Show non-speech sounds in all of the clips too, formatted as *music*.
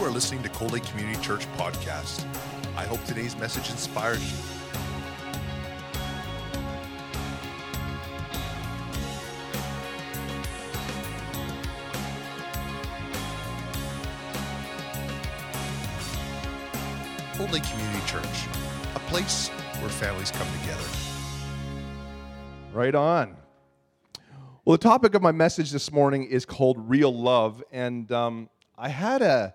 You are listening to Cold Lake Community Church podcast. I hope today's message inspires you. Cold Lake Community Church, a place where families come together. Right on. Well, the topic of my message this morning is called Real Love. And um, I had a,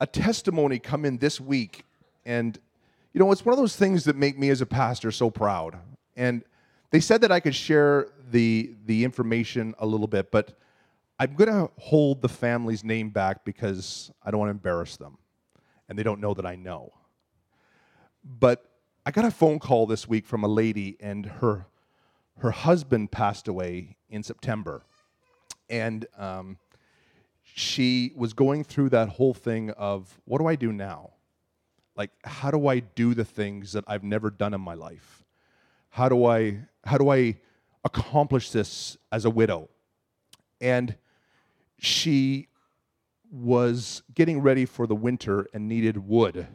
a testimony come in this week. And, you know, it's one of those things that make me as a pastor so proud. And they said that I could share the, the information a little bit, but I'm going to hold the family's name back because I don't want to embarrass them. And they don't know that I know. But I got a phone call this week from a lady, and her her husband passed away in September, and um, she was going through that whole thing of what do I do now? Like, how do I do the things that I've never done in my life? How do I how do I accomplish this as a widow? And she was getting ready for the winter and needed wood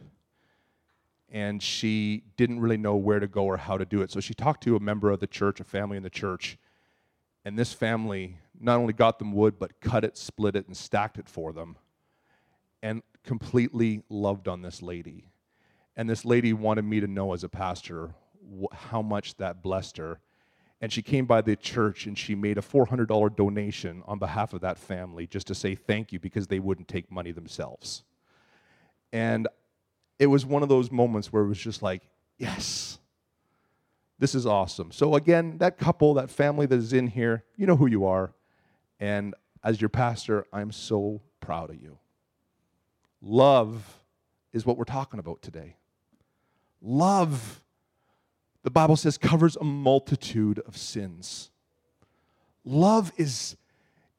and she didn't really know where to go or how to do it. So she talked to a member of the church, a family in the church, and this family not only got them wood, but cut it, split it, and stacked it for them, and completely loved on this lady. And this lady wanted me to know as a pastor wh- how much that blessed her. And she came by the church and she made a $400 donation on behalf of that family just to say thank you because they wouldn't take money themselves. And it was one of those moments where it was just like, yes, this is awesome. So, again, that couple, that family that is in here, you know who you are. And as your pastor, I'm so proud of you. Love is what we're talking about today. Love, the Bible says, covers a multitude of sins. Love is,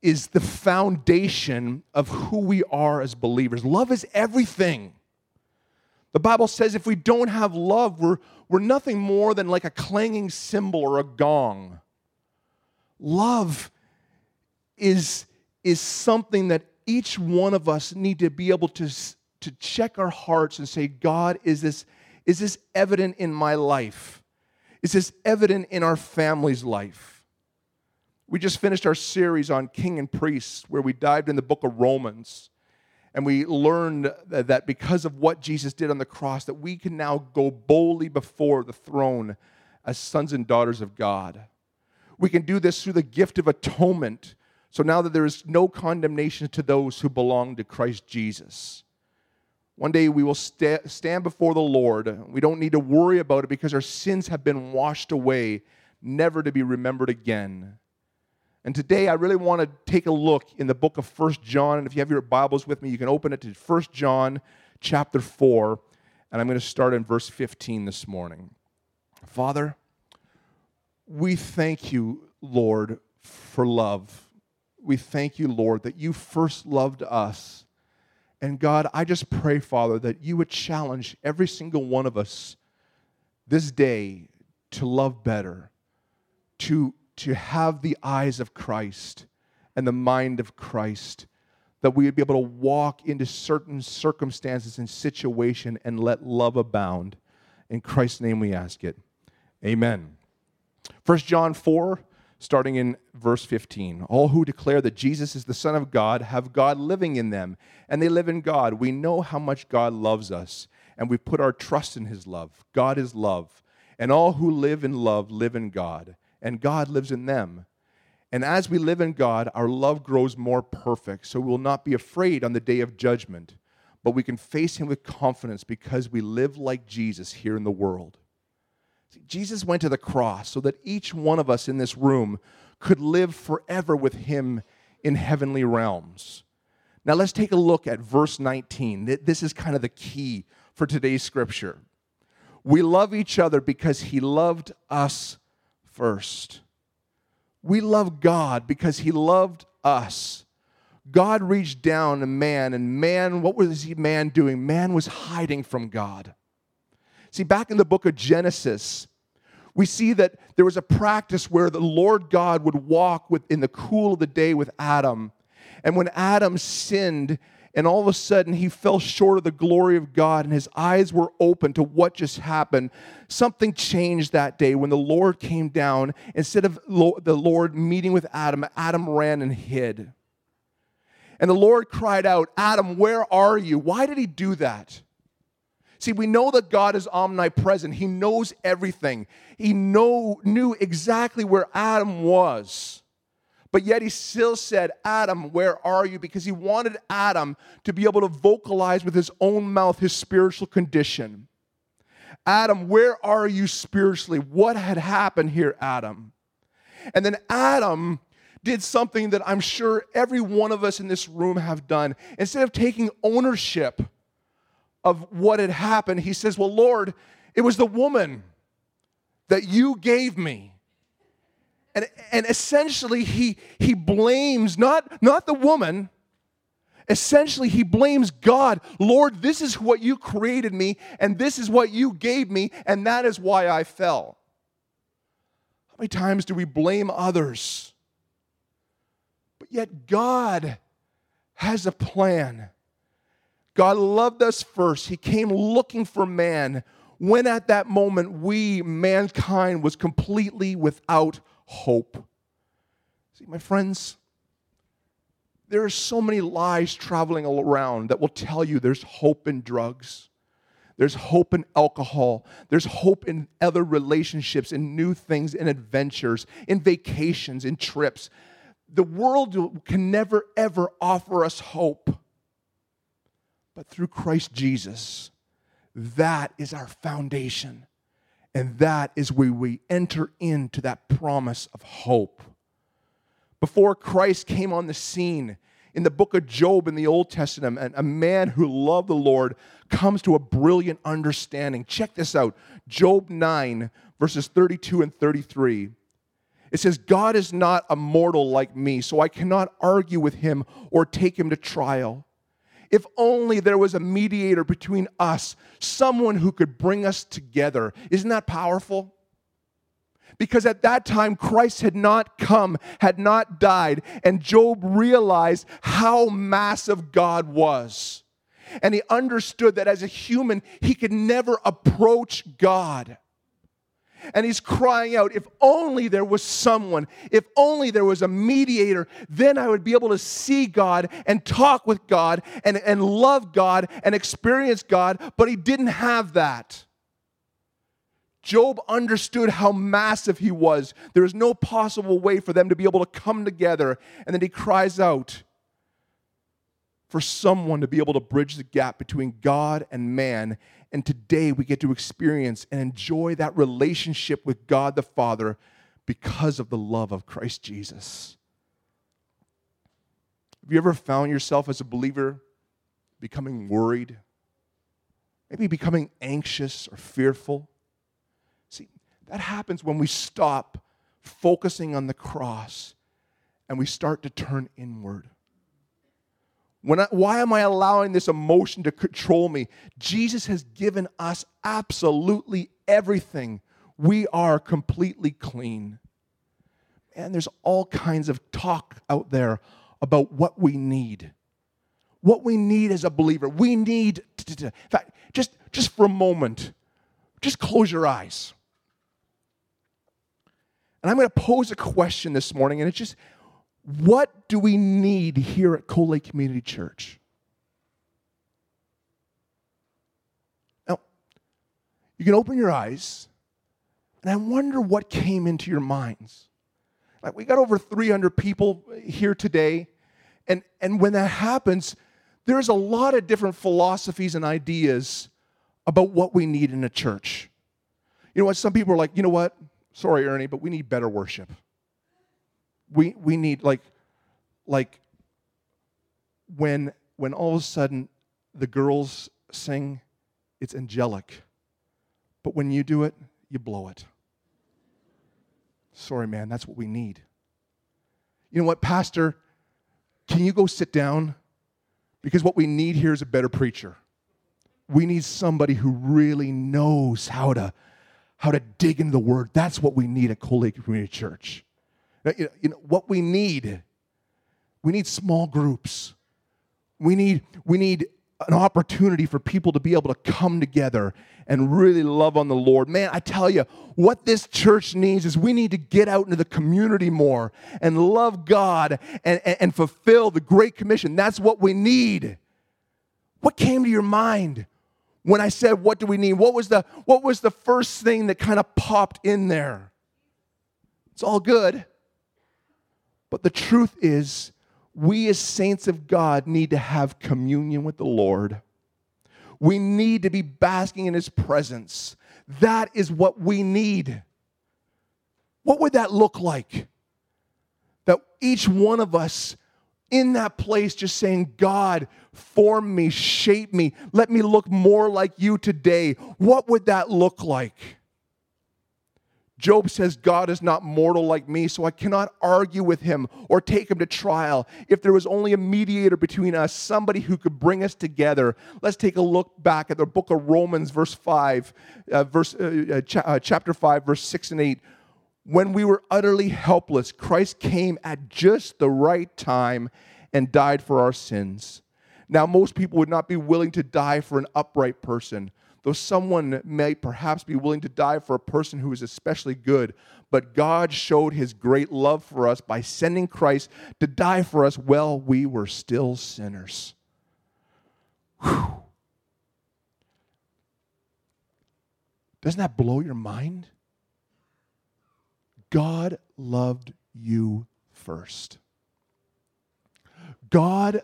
is the foundation of who we are as believers. Love is everything. The Bible says if we don't have love, we're, we're nothing more than like a clanging cymbal or a gong. Love is, is something that each one of us need to be able to, to check our hearts and say, God, is this, is this evident in my life? Is this evident in our family's life? We just finished our series on king and priests, where we dived in the book of Romans. And we learned that because of what Jesus did on the cross, that we can now go boldly before the throne as sons and daughters of God. We can do this through the gift of atonement. So now that there is no condemnation to those who belong to Christ Jesus. One day we will sta- stand before the Lord. We don't need to worry about it because our sins have been washed away, never to be remembered again. And today I really want to take a look in the book of First John. And if you have your Bibles with me, you can open it to First John chapter 4. And I'm going to start in verse 15 this morning. Father, we thank you, Lord, for love. We thank you, Lord, that you first loved us. And God, I just pray, Father, that you would challenge every single one of us this day to love better, to to have the eyes of Christ and the mind of Christ, that we would be able to walk into certain circumstances and situation and let love abound. In Christ's name we ask it. Amen. 1 John 4, starting in verse 15. All who declare that Jesus is the Son of God have God living in them, and they live in God. We know how much God loves us, and we put our trust in his love. God is love, and all who live in love live in God and God lives in them. And as we live in God, our love grows more perfect, so we will not be afraid on the day of judgment, but we can face Him with confidence because we live like Jesus here in the world. Jesus went to the cross so that each one of us in this room could live forever with Him in heavenly realms. Now let's take a look at verse 19. This is kind of the key for today's scripture. We love each other because He loved us first. We love God because He loved us. God reached down to man, and man, what was he man doing? Man was hiding from God. See, back in the book of Genesis, we see that there was a practice where the Lord God would walk with, in the cool of the day with Adam. And when Adam sinned And all of a sudden, he fell short of the glory of God, and his eyes were open to what just happened. Something changed that day when the Lord came down. Instead of the Lord meeting with Adam, Adam ran and hid. And the Lord cried out, Adam, where are you? Why did he do that? See, we know that God is omnipresent. He knows everything. He know, knew exactly where Adam was. But yet he still said, Adam, where are you? Because he wanted Adam to be able to vocalize with his own mouth his spiritual condition. Adam, where are you spiritually? What had happened here, Adam? And then Adam did something that I'm sure every one of us in this room have done. Instead of taking ownership of what had happened, he says, Well, Lord, it was the woman that you gave me. And, and essentially, he, he blames not, not the woman, essentially, he blames God. Lord, this is what you created me, and this is what you gave me, and that is why I fell. How many times do we blame others? But yet, God has a plan. God loved us first. He came looking for man when at that moment we, mankind, was completely without hope. See, my friends, there are so many lies traveling around that will tell you there's hope in drugs. There's hope in alcohol. There's hope in other relationships, in new things, in adventures, in vacations, in trips. The world can never, ever offer us hope. But through Christ Jesus, that is our foundation. And that is where we enter into that promise of hope. Before Christ came on the scene, in the book of Job in the Old Testament, a man who loved the Lord comes to a brilliant understanding. Check this out Job 9, verses 32 and 33. It says, God is not a mortal like me, so I cannot argue with him or take him to trial. If only there was a mediator between us, someone who could bring us together. Isn't that powerful? Because at that time, Christ had not come, had not died, and Job realized how massive God was. And he understood that as a human, he could never approach God and he's crying out, If only there was someone, if only there was a mediator, then I would be able to see God and talk with God and, and love God and experience God. But he didn't have that. Job understood how massive he was. There is no possible way for them to be able to come together. And then he cries out for someone to be able to bridge the gap between God and man. And today we get to experience and enjoy that relationship with God the Father because of the love of Christ Jesus. Have you ever found yourself as a believer becoming worried? Maybe becoming anxious or fearful? See, that happens when we stop focusing on the cross and we start to turn inward. When I, why am I allowing this emotion to control me? Jesus has given us absolutely everything. We are completely clean. And there's all kinds of talk out there about what we need. What we need as a believer. We need, in fact, just, just for a moment, just close your eyes. And I'm going to pose a question this morning, and it's just what do we need here at Cold Lake Community Church? Now, you can open your eyes, and I wonder what came into your minds. Like we got over 300 people here today, and, and when that happens, there's a lot of different philosophies and ideas about what we need in a church. You know what? Some people are like, you know what? Sorry, Ernie, but we need better worship we we need like like when when all of a sudden the girls sing it's angelic. But when you do it you blow it. Sorry man that's what we need. You know what pastor? Can you go sit down? Because what we need here is a better preacher. We need somebody who really knows how to how to dig into the word. That's what we need at Lake Community Church Uh, you know, what we need, we need small groups. we need, we need an opportunity for people to be able to come together and really love on the Lord. Man, I tell you, what this church needs is we need to get out into the community more and love God and, and, and fulfill the Great Commission. That's what we need. What came to your mind when I said, What do we need? What was the, what was the first thing that kind of popped in there? It's all good. But the truth is, we as saints of God need to have communion with the Lord. We need to be basking in His presence. That is what we need. What would that look like? That each one of us in that place just saying, God, form me, shape me, let me look more like you today. What would that look like? Job says, God is not mortal like me, so I cannot argue with him or take him to trial. If there was only a mediator between us, somebody who could bring us together. Let's take a look back at the book of Romans, verse 5, uh, verse, uh, uh cha- uh, chapter 5, verse 6 and 8. When we were utterly helpless, Christ came at just the right time and died for our sins. Now, most people would not be willing to die for an upright person though someone may perhaps be willing to die for a person who is especially good, but God showed his great love for us by sending Christ to die for us while we were still sinners. Whew. Doesn't that blow your mind? God loved you first. God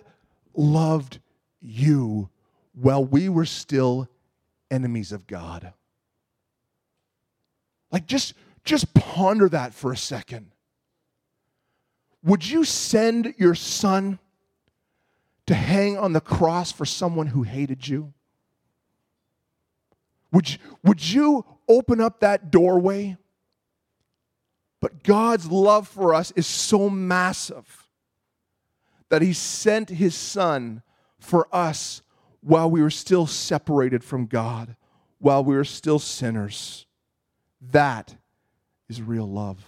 loved you while we were still enemies of God. Like just just ponder that for a second. Would you send your son to hang on the cross for someone who hated you? Would you, would you open up that doorway? But God's love for us is so massive that He sent His Son for us while we were still separated from God, while we were still sinners. That is real love.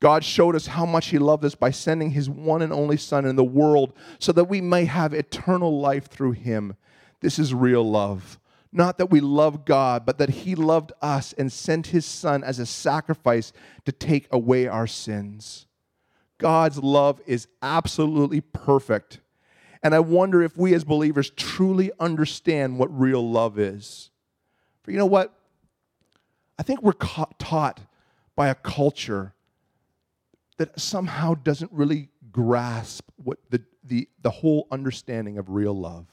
God showed us how much He loved us by sending His one and only Son in the world so that we may have eternal life through Him. This is real love. Not that we love God, but that He loved us and sent His Son as a sacrifice to take away our sins. God's love is absolutely perfect. And I wonder if we as believers truly understand what real love is. For you know what? I think we're taught by a culture that somehow doesn't really grasp what the, the, the whole understanding of real love.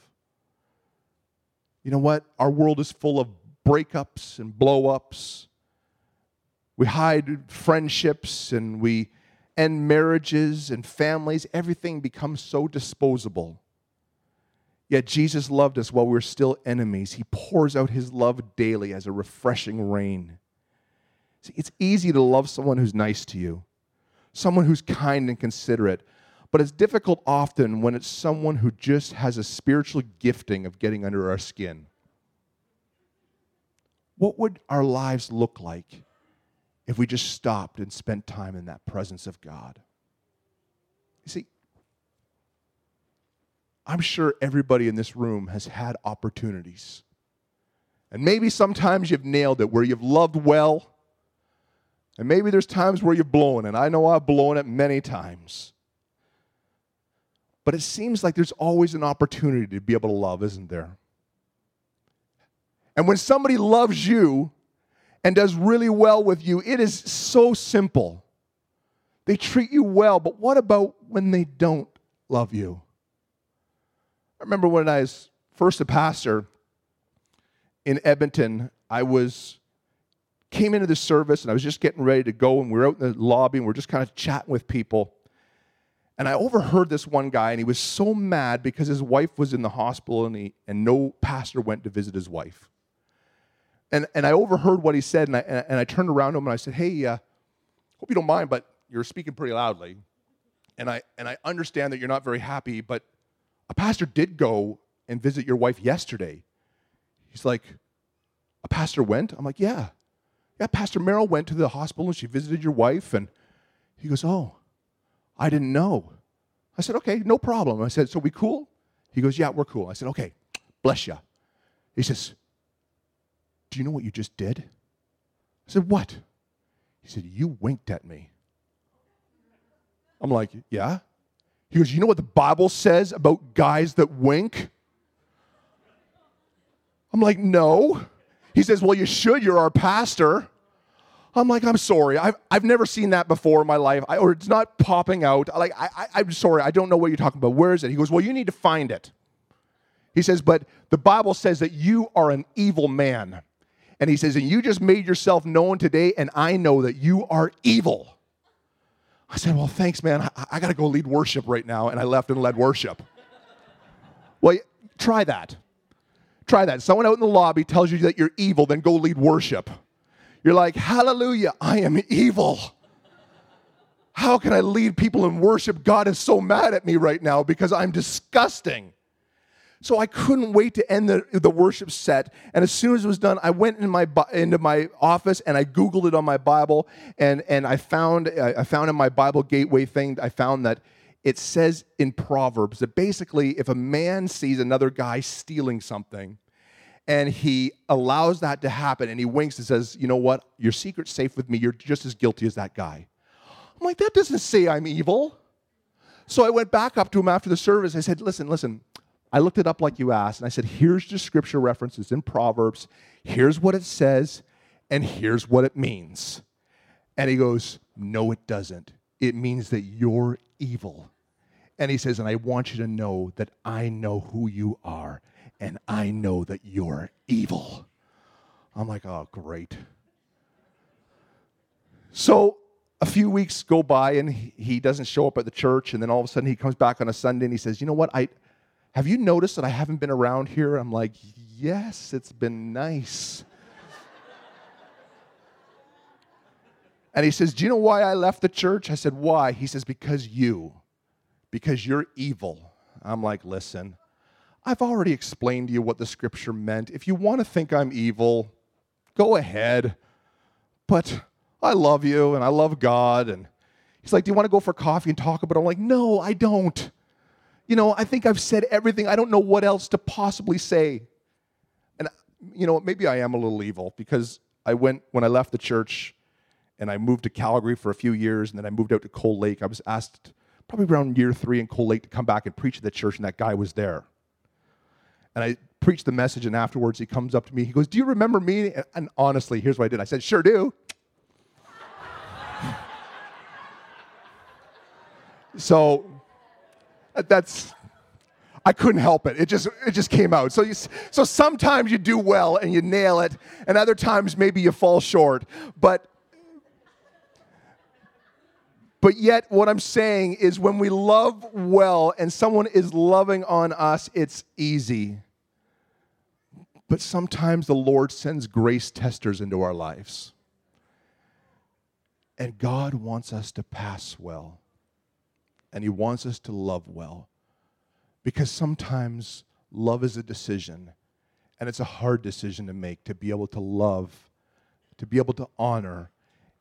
You know what? Our world is full of breakups and blow ups. We hide friendships and we and marriages and families, everything becomes so disposable. Yet Jesus loved us while we were still enemies. He pours out his love daily as a refreshing rain. See, it's easy to love someone who's nice to you, someone who's kind and considerate, but it's difficult often when it's someone who just has a spiritual gifting of getting under our skin. What would our lives look like if we just stopped and spent time in that presence of God. You see, I'm sure everybody in this room has had opportunities. And maybe sometimes you've nailed it where you've loved well. And maybe there's times where you've blown, and I know I've blown it many times. But it seems like there's always an opportunity to be able to love, isn't there? And when somebody loves you, and does really well with you, it is so simple. They treat you well, but what about when they don't love you? I remember when I was first a pastor in Edmonton, I was came into the service and I was just getting ready to go and we were out in the lobby and we are just kind of chatting with people. And I overheard this one guy and he was so mad because his wife was in the hospital and, he, and no pastor went to visit his wife. And, and I overheard what he said, and I, and I turned around to him and I said, Hey, uh, hope you don't mind, but you're speaking pretty loudly. And I, and I understand that you're not very happy, but a pastor did go and visit your wife yesterday. He's like, A pastor went? I'm like, Yeah. Yeah, Pastor Merrill went to the hospital and she visited your wife. And he goes, Oh, I didn't know. I said, okay, no problem. I said, so we cool? He goes, yeah, we're cool. I said, okay, bless you. He says, do you know what you just did? I said, what? He said, you winked at me. I'm like, yeah. He goes, you know what the Bible says about guys that wink? I'm like, no. He says, well, you should. You're our pastor. I'm like, I'm sorry. I've, I've never seen that before in my life, I, or it's not popping out. Like, I, I, I'm sorry. I don't know what you're talking about. Where is it? He goes, Well, you need to find it. He says, But the Bible says that you are an evil man. And he says, And you just made yourself known today, and I know that you are evil. I said, Well, thanks, man. I, I got to go lead worship right now. And I left and led worship. well, try that. Try that. Someone out in the lobby tells you that you're evil, then go lead worship. You're like, Hallelujah, I am evil. How can I lead people in worship? God is so mad at me right now because I'm disgusting. So I couldn't wait to end the, the worship set. And as soon as it was done, I went in my, into my office and I Googled it on my Bible. And, and I, found, I found in my Bible Gateway thing, I found that it says in Proverbs that basically if a man sees another guy stealing something, and he allows that to happen and he winks and says, You know what? Your secret's safe with me. You're just as guilty as that guy. I'm like, That doesn't say I'm evil. So I went back up to him after the service. I said, Listen, listen. I looked it up like you asked, and I said, Here's the scripture references in Proverbs. Here's what it says, and here's what it means. And he goes, No, it doesn't. It means that you're evil. And he says, And I want you to know that I know who you are and I know that you're evil. I'm like, oh, great. So a few weeks go by and he doesn't show up at the church, and then all of a sudden he comes back on a Sunday and he says, You know what? I have you noticed that I haven't been around here? I'm like, Yes, it's been nice. and he says, Do you know why I left the church? I said, Why? He says, Because you, because you're evil. I'm like, Listen, I've already explained to you what the scripture meant. If you want to think I'm evil, go ahead. But I love you and I love God. And he's like, Do you want to go for coffee and talk about it? I'm like, No, I don't. You know, I think I've said everything. I don't know what else to possibly say. And, you know, maybe I am a little evil because I went, when I left the church and I moved to Calgary for a few years and then I moved out to Cold Lake, I was asked probably around year three in Cold Lake to come back and preach at the church, and that guy was there and I preached the message, and afterwards he comes up to me. He goes, Do you remember me? And honestly, here's what I did I said, Sure do. *laughs* so that's I couldn't help it. It just it just came out. So you, so sometimes you do well and you nail it, and other times maybe you fall short. But but yet what I'm saying is when we love well and someone is loving on us, it's easy. But sometimes the Lord sends grace testers into our lives. And God wants us to pass well. And He wants us to love well. Because sometimes love is a decision. And it's a hard decision to make to be able to love, to be able to honor,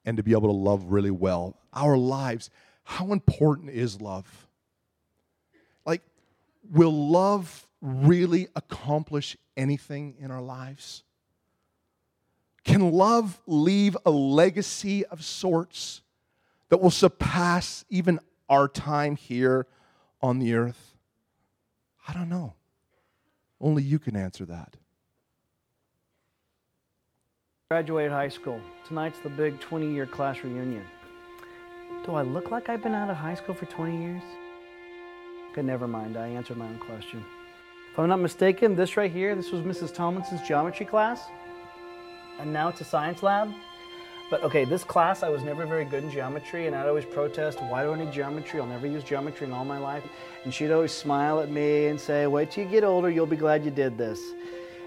and to be able to love really well. Our lives, how important is love? Like, will love really accomplish anything in our lives? Can love leave a legacy of sorts that will surpass even our time here on the earth? I don't know. Only you can answer that. Graduated high school. Tonight's the big 20 year class reunion. Do I look like I've been out of high school for 20 years? Okay, never mind. I answered my own question. If I'm not mistaken, this right here, this was Mrs. Tomlinson's geometry class. And now it's a science lab. But okay, this class, I was never very good in geometry, and I'd always protest, why do I need geometry? I'll never use geometry in all my life. And she'd always smile at me and say, wait till you get older, you'll be glad you did this.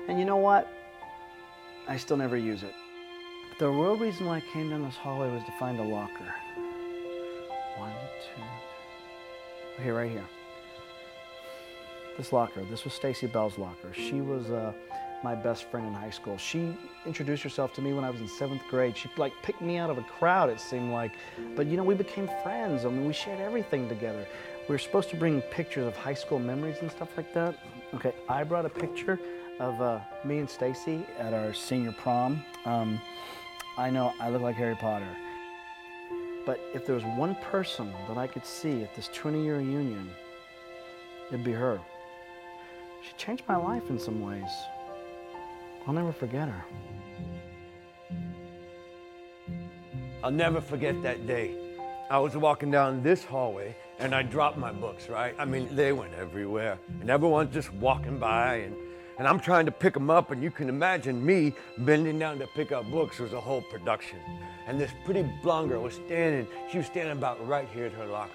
And you know what? I still never use it. The real reason why I came down this hallway was to find a locker. One, two, here, right here this locker. This was Stacy Bell's locker. She was uh, my best friend in high school. She introduced herself to me when I was in seventh grade. She like picked me out of a crowd, it seemed like. But you know, we became friends. I mean, we shared everything together. we were supposed to bring pictures of high school memories and stuff like that. Okay, I brought a picture of uh, me and Stacy at our senior prom. Um, I know I look like Harry Potter. But if there was one person that I could see at this 20 year reunion, it'd be her. She changed my life in some ways. I'll never forget her. I'll never forget that day. I was walking down this hallway and I dropped my books, right? I mean, they went everywhere and everyone's just walking by and, and I'm trying to pick them up and you can imagine me bending down to pick up books was a whole production. And this pretty blonde girl was standing, she was standing about right here at her locker.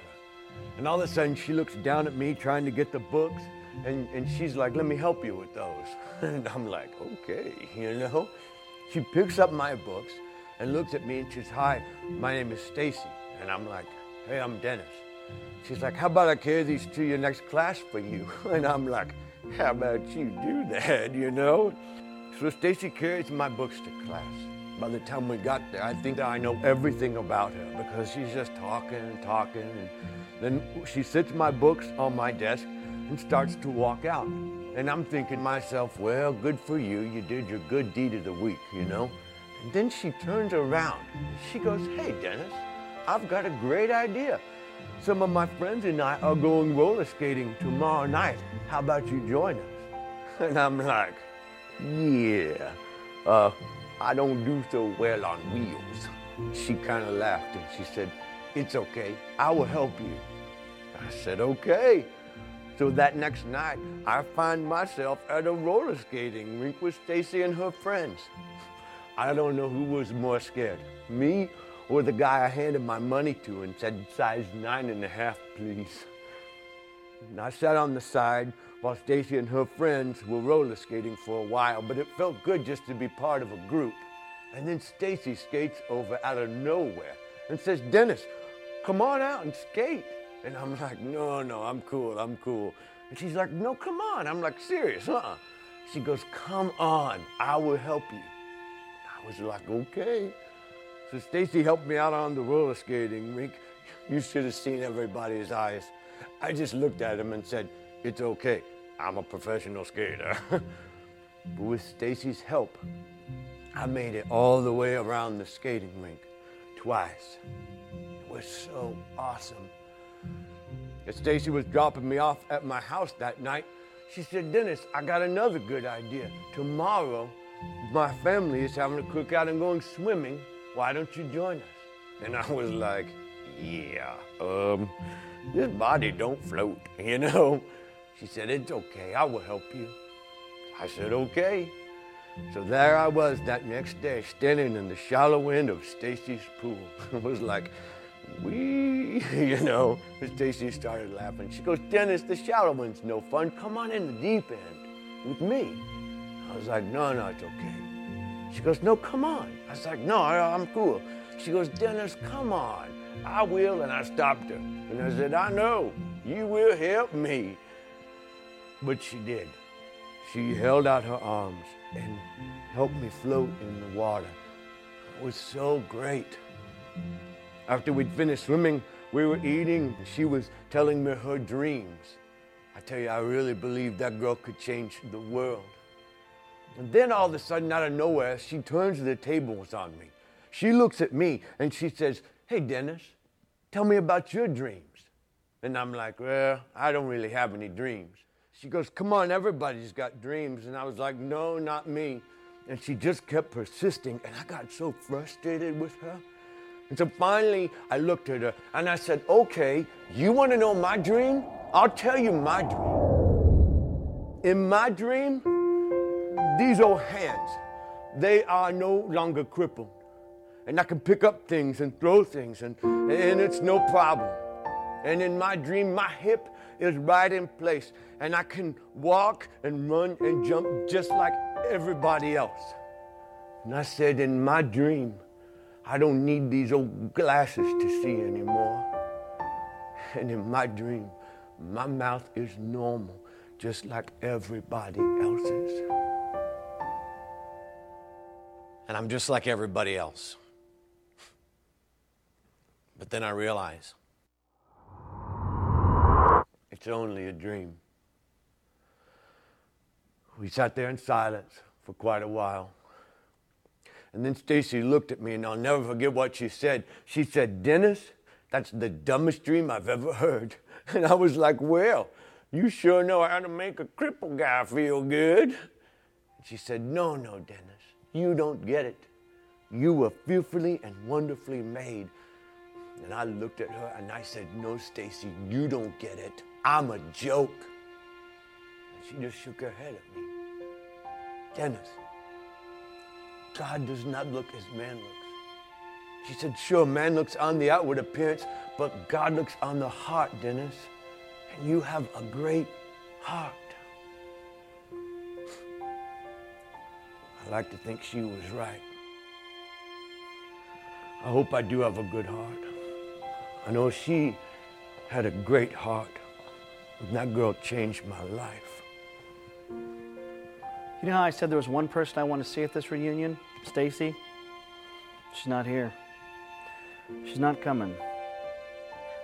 And all of a sudden she looks down at me trying to get the books and, and she's like, let me help you with those. *laughs* And I'm like, okay, you know? She picks up my books and looks at me and says, hi, my name is Stacy. And I'm like, hey, I'm Dennis. She's like, how about I carry these to your next class for you? *laughs* And I'm like, how about you do that, *laughs* you know? So Stacy carries my books to class. By the time we got there, I think I know everything about her because she's just talking and talking. And then she sits my books on my desk and starts to walk out. And I'm thinking myself, well, good for you. You did your good deed of the week, you know? And then she turns around. She goes, hey, Dennis, I've got a great idea. Some of my friends and I are going roller skating tomorrow night. How about you join us? *laughs* And I'm like, yeah, uh, I don't do so well on wheels. She kind of laughed and she said, it's okay, I will help you. I said, okay. So that next night, I find myself at a roller skating rink with Stacy and her friends. I don't know who was more scared, me or the guy I handed my money to and said, size nine and a half, please. And I sat on the side while Stacy and her friends were roller skating for a while, but it felt good just to be part of a group. And then Stacy skates over out of nowhere and says, Dennis, come on out and skate. And I'm like, no, no, I'm cool, I'm cool. And she's like, no, come on. I'm like, serious, uh-uh. She goes, come on, I will help you. I was like, okay. So Stacy helped me out on the roller skating rink. You should have seen everybody's eyes. I just looked at him and said, it's okay. I'm a professional skater. *laughs* but with Stacy's help, I made it all the way around the skating rink twice. It was so awesome. As Stacy was dropping me off at my house that night, she said, Dennis, I got another good idea. Tomorrow, my family is having a cookout and going swimming. Why don't you join us? And I was like, yeah, um, this body don't float, *laughs* you know? She said, it's okay, I will help you. I said, okay. So there I was that next day, standing in the shallow end of Stacy's pool. *laughs* it was like, we, *laughs* you know, Miss Stacy started laughing. She goes, Dennis, the shallow end's no fun. Come on in the deep end with me. I was like, no, no, it's okay. She goes, no, come on. I was like, no, I'm cool. She goes, Dennis, come on. I will. And I stopped her. And I said, I know. You will help me. But she did. She held out her arms and helped me float in the water. It was so great. After we'd finished swimming, we were eating. She was telling me her dreams. I tell you, I really believe that girl could change the world. And then all of a sudden, out of nowhere, she turns the tables on me. She looks at me and she says, Hey, Dennis, tell me about your dreams. And I'm like, Well, I don't really have any dreams. She goes, Come on, everybody's got dreams. And I was like, No, not me. And she just kept persisting. And I got so frustrated with her. And so finally, I looked at her and I said, Okay, you want to know my dream? I'll tell you my dream. In my dream, these old hands, they are no longer crippled. And I can pick up things and throw things, and, and it's no problem. And in my dream, my hip is right in place, and I can walk and run and jump just like everybody else. And I said, In my dream, I don't need these old glasses to see anymore. *laughs* And in my dream, my mouth is normal, just like everybody else's. and I'm just like everybody else. *laughs* But then I realize It's only a dream. We sat there in silence for quite a while. And then Stacy looked at me, and I'll never forget what she said. She said, Dennis, that's the dumbest dream I've ever heard. *laughs* And I was like, Well, you sure know how to make a crippled guy feel good. And she said, No, no, Dennis, you don't get it. You were fearfully and wonderfully made. And I looked at her and I said, No, Stacy, you don't get it. I'm a joke. And she just shook her head at me. Dennis, God does not look as man looks. She said, Sure, man looks on the outward appearance, but God looks on the heart, Dennis. And you have a great heart. I like to think she was right. I hope I do have a good heart. I know she had a great heart. And that girl changed my life. You know how I said there was one person I want to see at this reunion? Stacy? She's not here. She's not coming.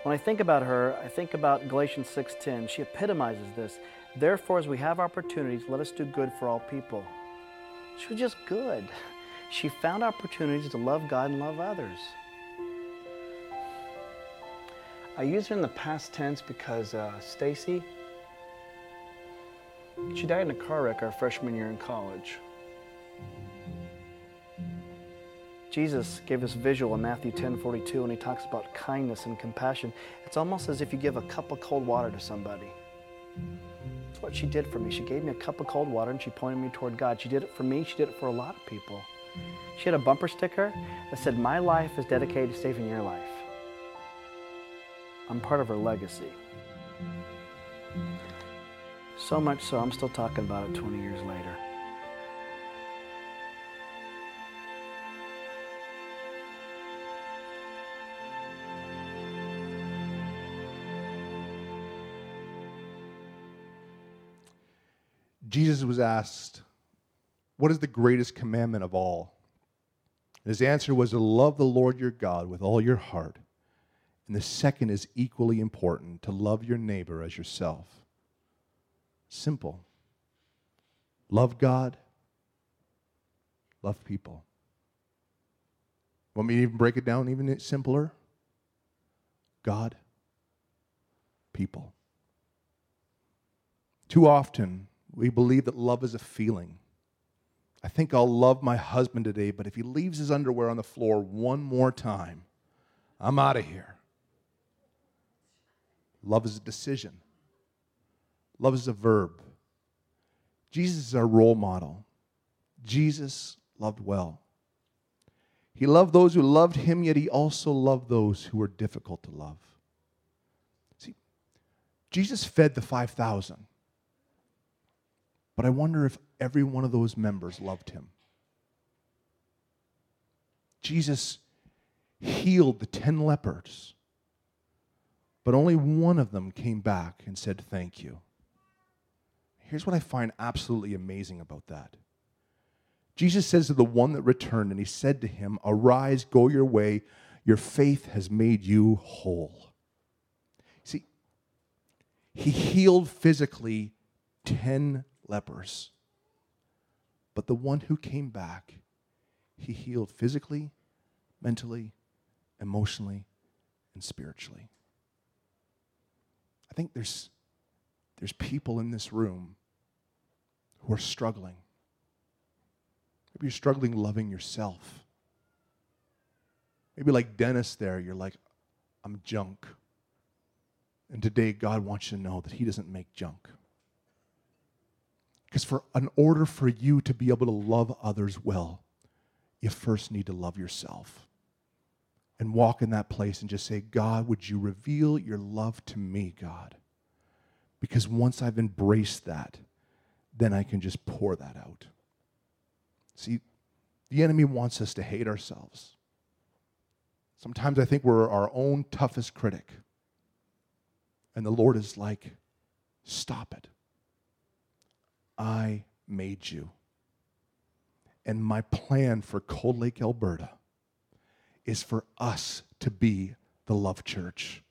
When I think about her, I think about Galatians 6:10. She epitomizes this. Therefore, as we have opportunities, let us do good for all people. She was just good. She found opportunities to love God and love others. I use her in the past tense because uh, Stacy, she died in a car wreck our freshman year in college. Jesus gave us visual in Matthew 10 42 when he talks about kindness and compassion. It's almost as if you give a cup of cold water to somebody. That's what she did for me. She gave me a cup of cold water and she pointed me toward God. She did it for me, she did it for a lot of people. She had a bumper sticker that said, My life is dedicated to saving your life. I'm part of her legacy. So much so, I'm still talking about it 20 years later. Jesus was asked, What is the greatest commandment of all? And his answer was to love the Lord your God with all your heart. And the second is equally important to love your neighbor as yourself. Simple. Love God, love people. Want me to even break it down even simpler? God, people. Too often, we believe that love is a feeling. I think I'll love my husband today, but if he leaves his underwear on the floor one more time, I'm out of here. Love is a decision, love is a verb. Jesus is our role model. Jesus loved well. He loved those who loved him, yet he also loved those who were difficult to love. See, Jesus fed the 5,000. But I wonder if every one of those members loved him. Jesus healed the 10 lepers, but only one of them came back and said, Thank you. Here's what I find absolutely amazing about that. Jesus says to the one that returned, and he said to him, Arise, go your way, your faith has made you whole. See, he healed physically 10 lepers. But the one who came back, he healed physically, mentally, emotionally, and spiritually. I think there's, there's people in this room who are struggling. Maybe you're struggling loving yourself. Maybe like Dennis there, you're like, I'm junk. And today, God wants you to know that He doesn't make junk. Because for an order for you to be able to love others well, you first need to love yourself. And walk in that place and just say, God, would you reveal your love to me, God? Because once I've embraced that, then I can just pour that out. See, the enemy wants us to hate ourselves. Sometimes I think we're our own toughest critic. And the Lord is like, stop it. I made you. And my plan for Cold Lake, Alberta is for us to be the love church.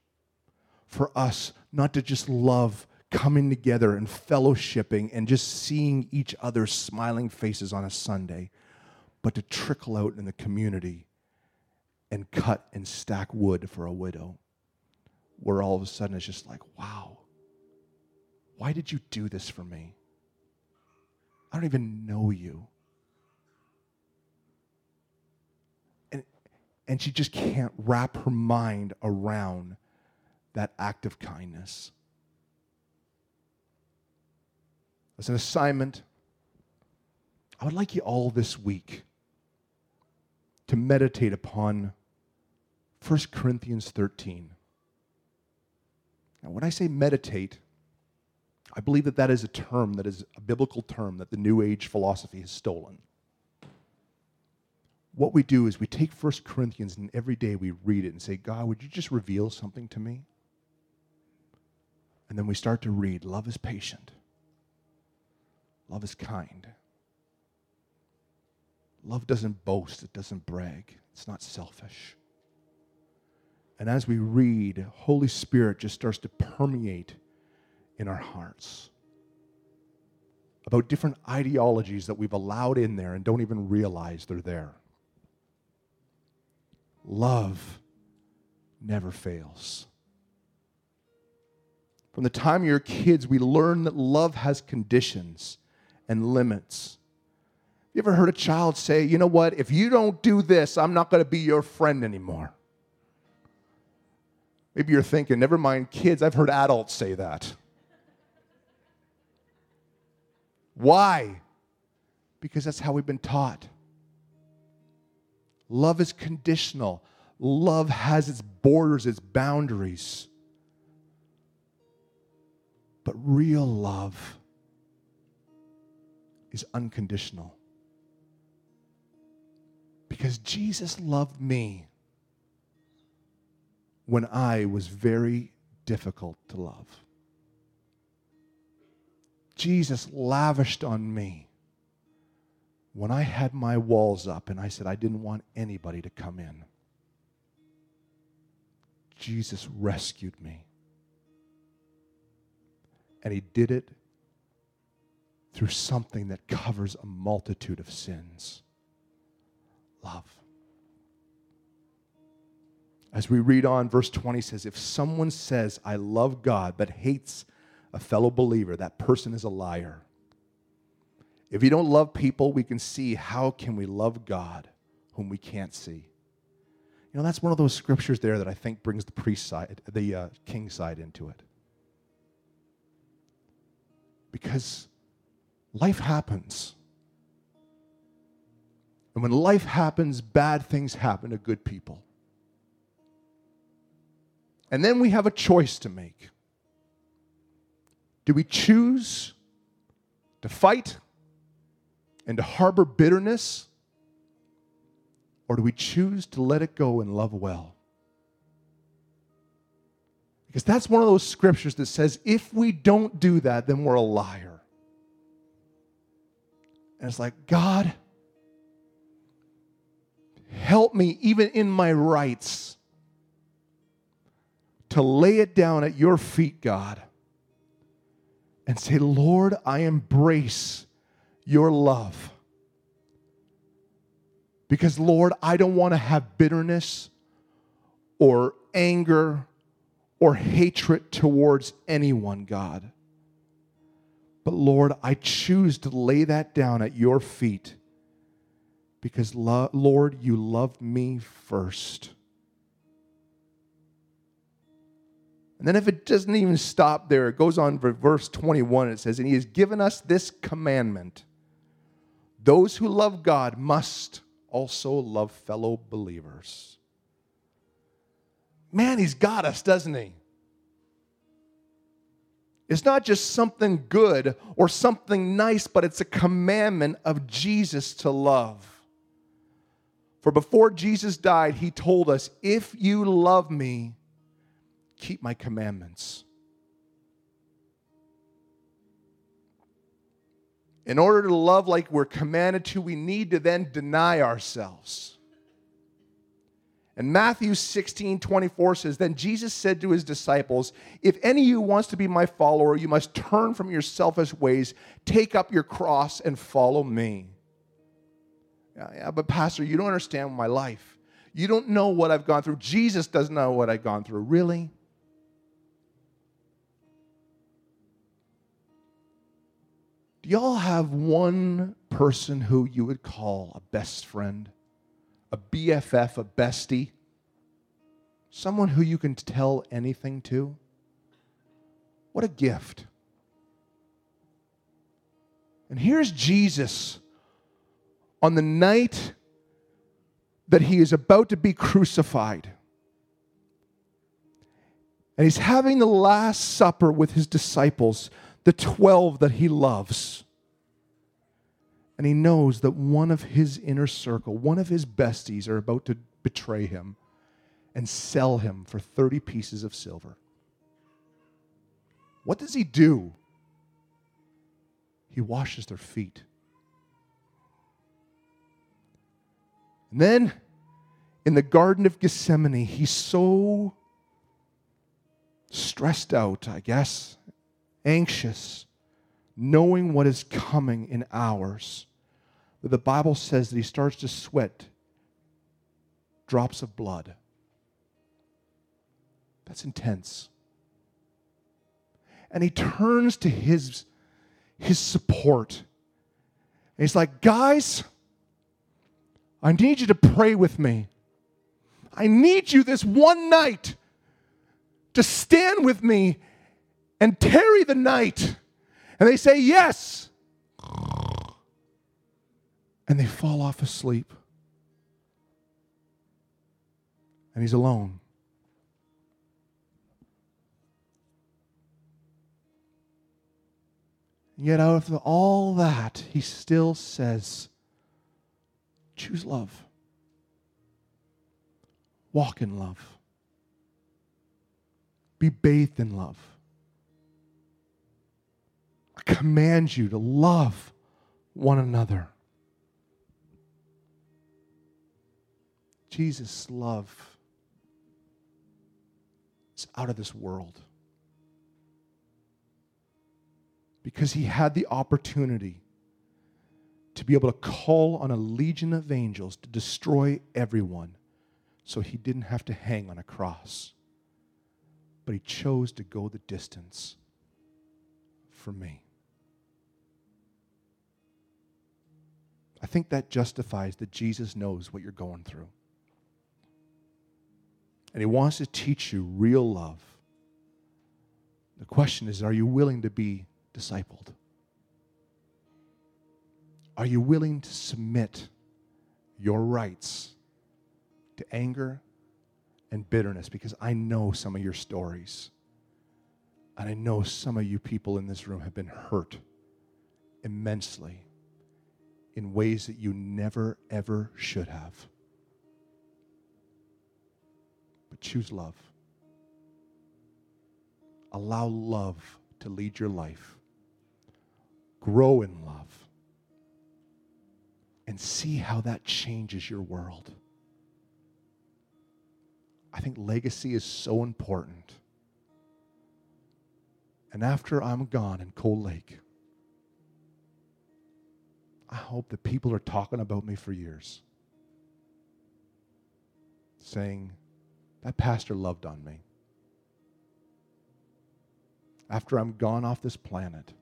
for us not to just love coming together and fellowshipping and just seeing each other's smiling faces on a Sunday, but to trickle out in the community and cut and stack wood for a widow, where all of a sudden it's just like, wow, why did you do this for me? I don't even know you. And, and she just can't wrap her mind around that act of kindness. As an assignment, I would like you all this week to meditate upon 1 Corinthians 13. Now, when I say meditate, I believe that that is a term that is a biblical term that the New Age philosophy has stolen. What we do is we take 1 Corinthians and every day we read it and say, God, would you just reveal something to me? And then we start to read love is patient, love is kind. Love doesn't boast, it doesn't brag, it's not selfish. And as we read, Holy Spirit just starts to permeate in our hearts about different ideologies that we've allowed in there and don't even realize they're there. Love never fails. From the time you're kids, we learn that love has conditions and limits. You ever heard a child say, you know what, if you don't do this, I'm not going to be your friend anymore? Maybe you're thinking, never mind kids, I've heard adults say that. Why? Because that's how we've been taught. Love is conditional. Love has its borders, its boundaries. But real love is unconditional. Because Jesus loved me when I was very difficult to love. Jesus lavished on me when I had my walls up and I said I didn't want anybody to come in. Jesus rescued me. And he did it through something that covers a multitude of sins love. As we read on, verse 20 says, If someone says, I love God, but hates a fellow believer, that person is a liar. If you don't love people, we can see how can we love God whom we can't see. You know, that's one of those scriptures there that I think brings the priest side, the uh, king side into it because life happens. And when life happens, bad things happen to good people. And then we have a choice to make. Do we choose to fight and to harbor bitterness? Or do we choose to let it go and love well? Because that's one of those scriptures that says if we don't do that, then we're a liar. And it's like, God, help me, even in my rights, to lay it down at your feet, God, and say, Lord, I embrace your love. Because, Lord, I don't want to have bitterness or anger or hatred towards anyone, God. But Lord, I choose to lay that down at your feet because, Lord, you loved me first. And then, if it doesn't even stop there, it goes on for verse 21. It says, And he has given us this commandment those who love God must also love fellow believers man, he's got us, doesn't he? It's not just something good or something nice, but it's a commandment of Jesus to love. For before Jesus died, he told us, If you love me, keep my commandments. In order to love like we're commanded to, we need to then deny ourselves. And Matthew 16, 24 says, Then Jesus said to his disciples, If any of you wants to be my follower, you must turn from your selfish ways, take up your cross, and follow me. Yeah, yeah, but Pastor, you don't understand my life. You don't know what I've gone through. Jesus doesn't know what I've gone through. Really? Do y'all have one person who you would call a best friend? A BFF, a bestie, someone who you can tell anything to. What a gift. And here's Jesus on the night that he is about to be crucified. And he's having the Last Supper with his disciples, the 12 that he loves and he knows that one of his inner circle, one of his besties, are about to betray him and sell him for 30 pieces of silver. What does he do? He washes their feet. And then in the Garden of Gethsemane, he's so stressed out, I guess, anxious, knowing what is coming in hours that the Bible says that he starts to sweat drops of blood. That's intense. And he turns to his, his support. And he's like, guys, I need you to pray with me. I need you this one night to stand with me and tarry the night. And they say, Yes and they fall off asleep. And he's alone. Yet, out of all that, he still says, choose love, walk in love, be bathed in love. Command you to love one another. Jesus' love is out of this world. Because he had the opportunity to be able to call on a legion of angels to destroy everyone so he didn't have to hang on a cross. But he chose to go the distance for me. I think that justifies that Jesus knows what you're going through. And He wants to teach you real love. The question is are you willing to be discipled? Are you willing to submit your rights to anger and bitterness? Because I know some of your stories. And I know some of you people in this room have been hurt immensely in ways that you never, ever should have but choose love. Allow love to lead your life. Grow in love. And see how that changes your world. I think legacy is so important. And after I'm gone in Cold Lake, I hope that people are talking about me for years, saying, that pastor loved on me. After I'm gone off this planet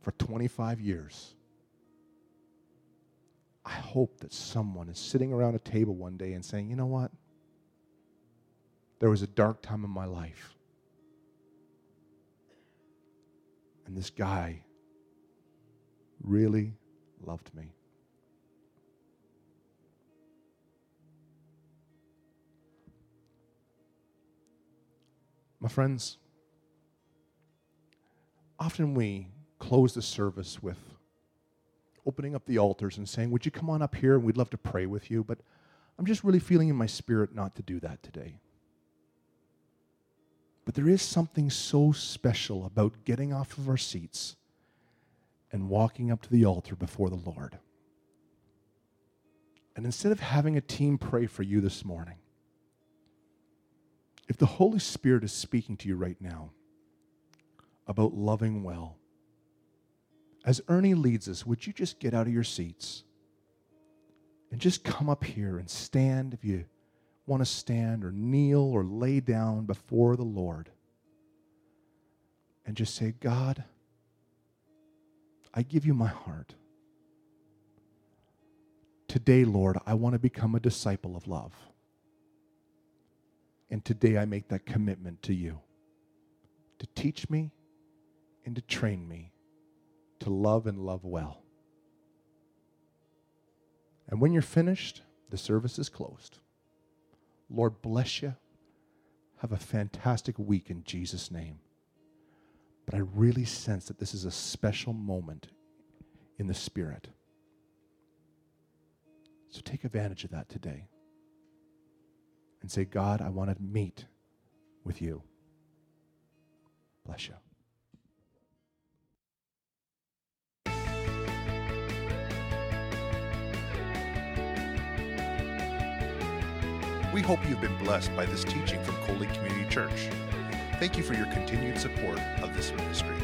for 25 years, I hope that someone is sitting around a table one day and saying, you know what? There was a dark time in my life. And this guy really loved me. My friends, often we close the service with opening up the altars and saying, Would you come on up here and we'd love to pray with you? But I'm just really feeling in my spirit not to do that today. But there is something so special about getting off of our seats and walking up to the altar before the Lord. And instead of having a team pray for you this morning, if the Holy Spirit is speaking to you right now about loving well, as Ernie leads us, would you just get out of your seats and just come up here and stand if you want to stand or kneel or lay down before the Lord and just say, God, I give you my heart. Today, Lord, I want to become a disciple of love. And today I make that commitment to you to teach me and to train me to love and love well. And when you're finished, the service is closed. Lord bless you. Have a fantastic week in Jesus' name. But I really sense that this is a special moment in the Spirit. So take advantage of that today and say, God, I want to meet with you. Bless you. We hope you've been blessed by this teaching from Cold Lake Community Church. Thank you for your continued support of this ministry.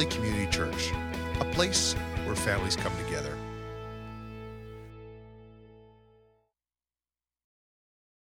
Lake Community Church, a place where families come together.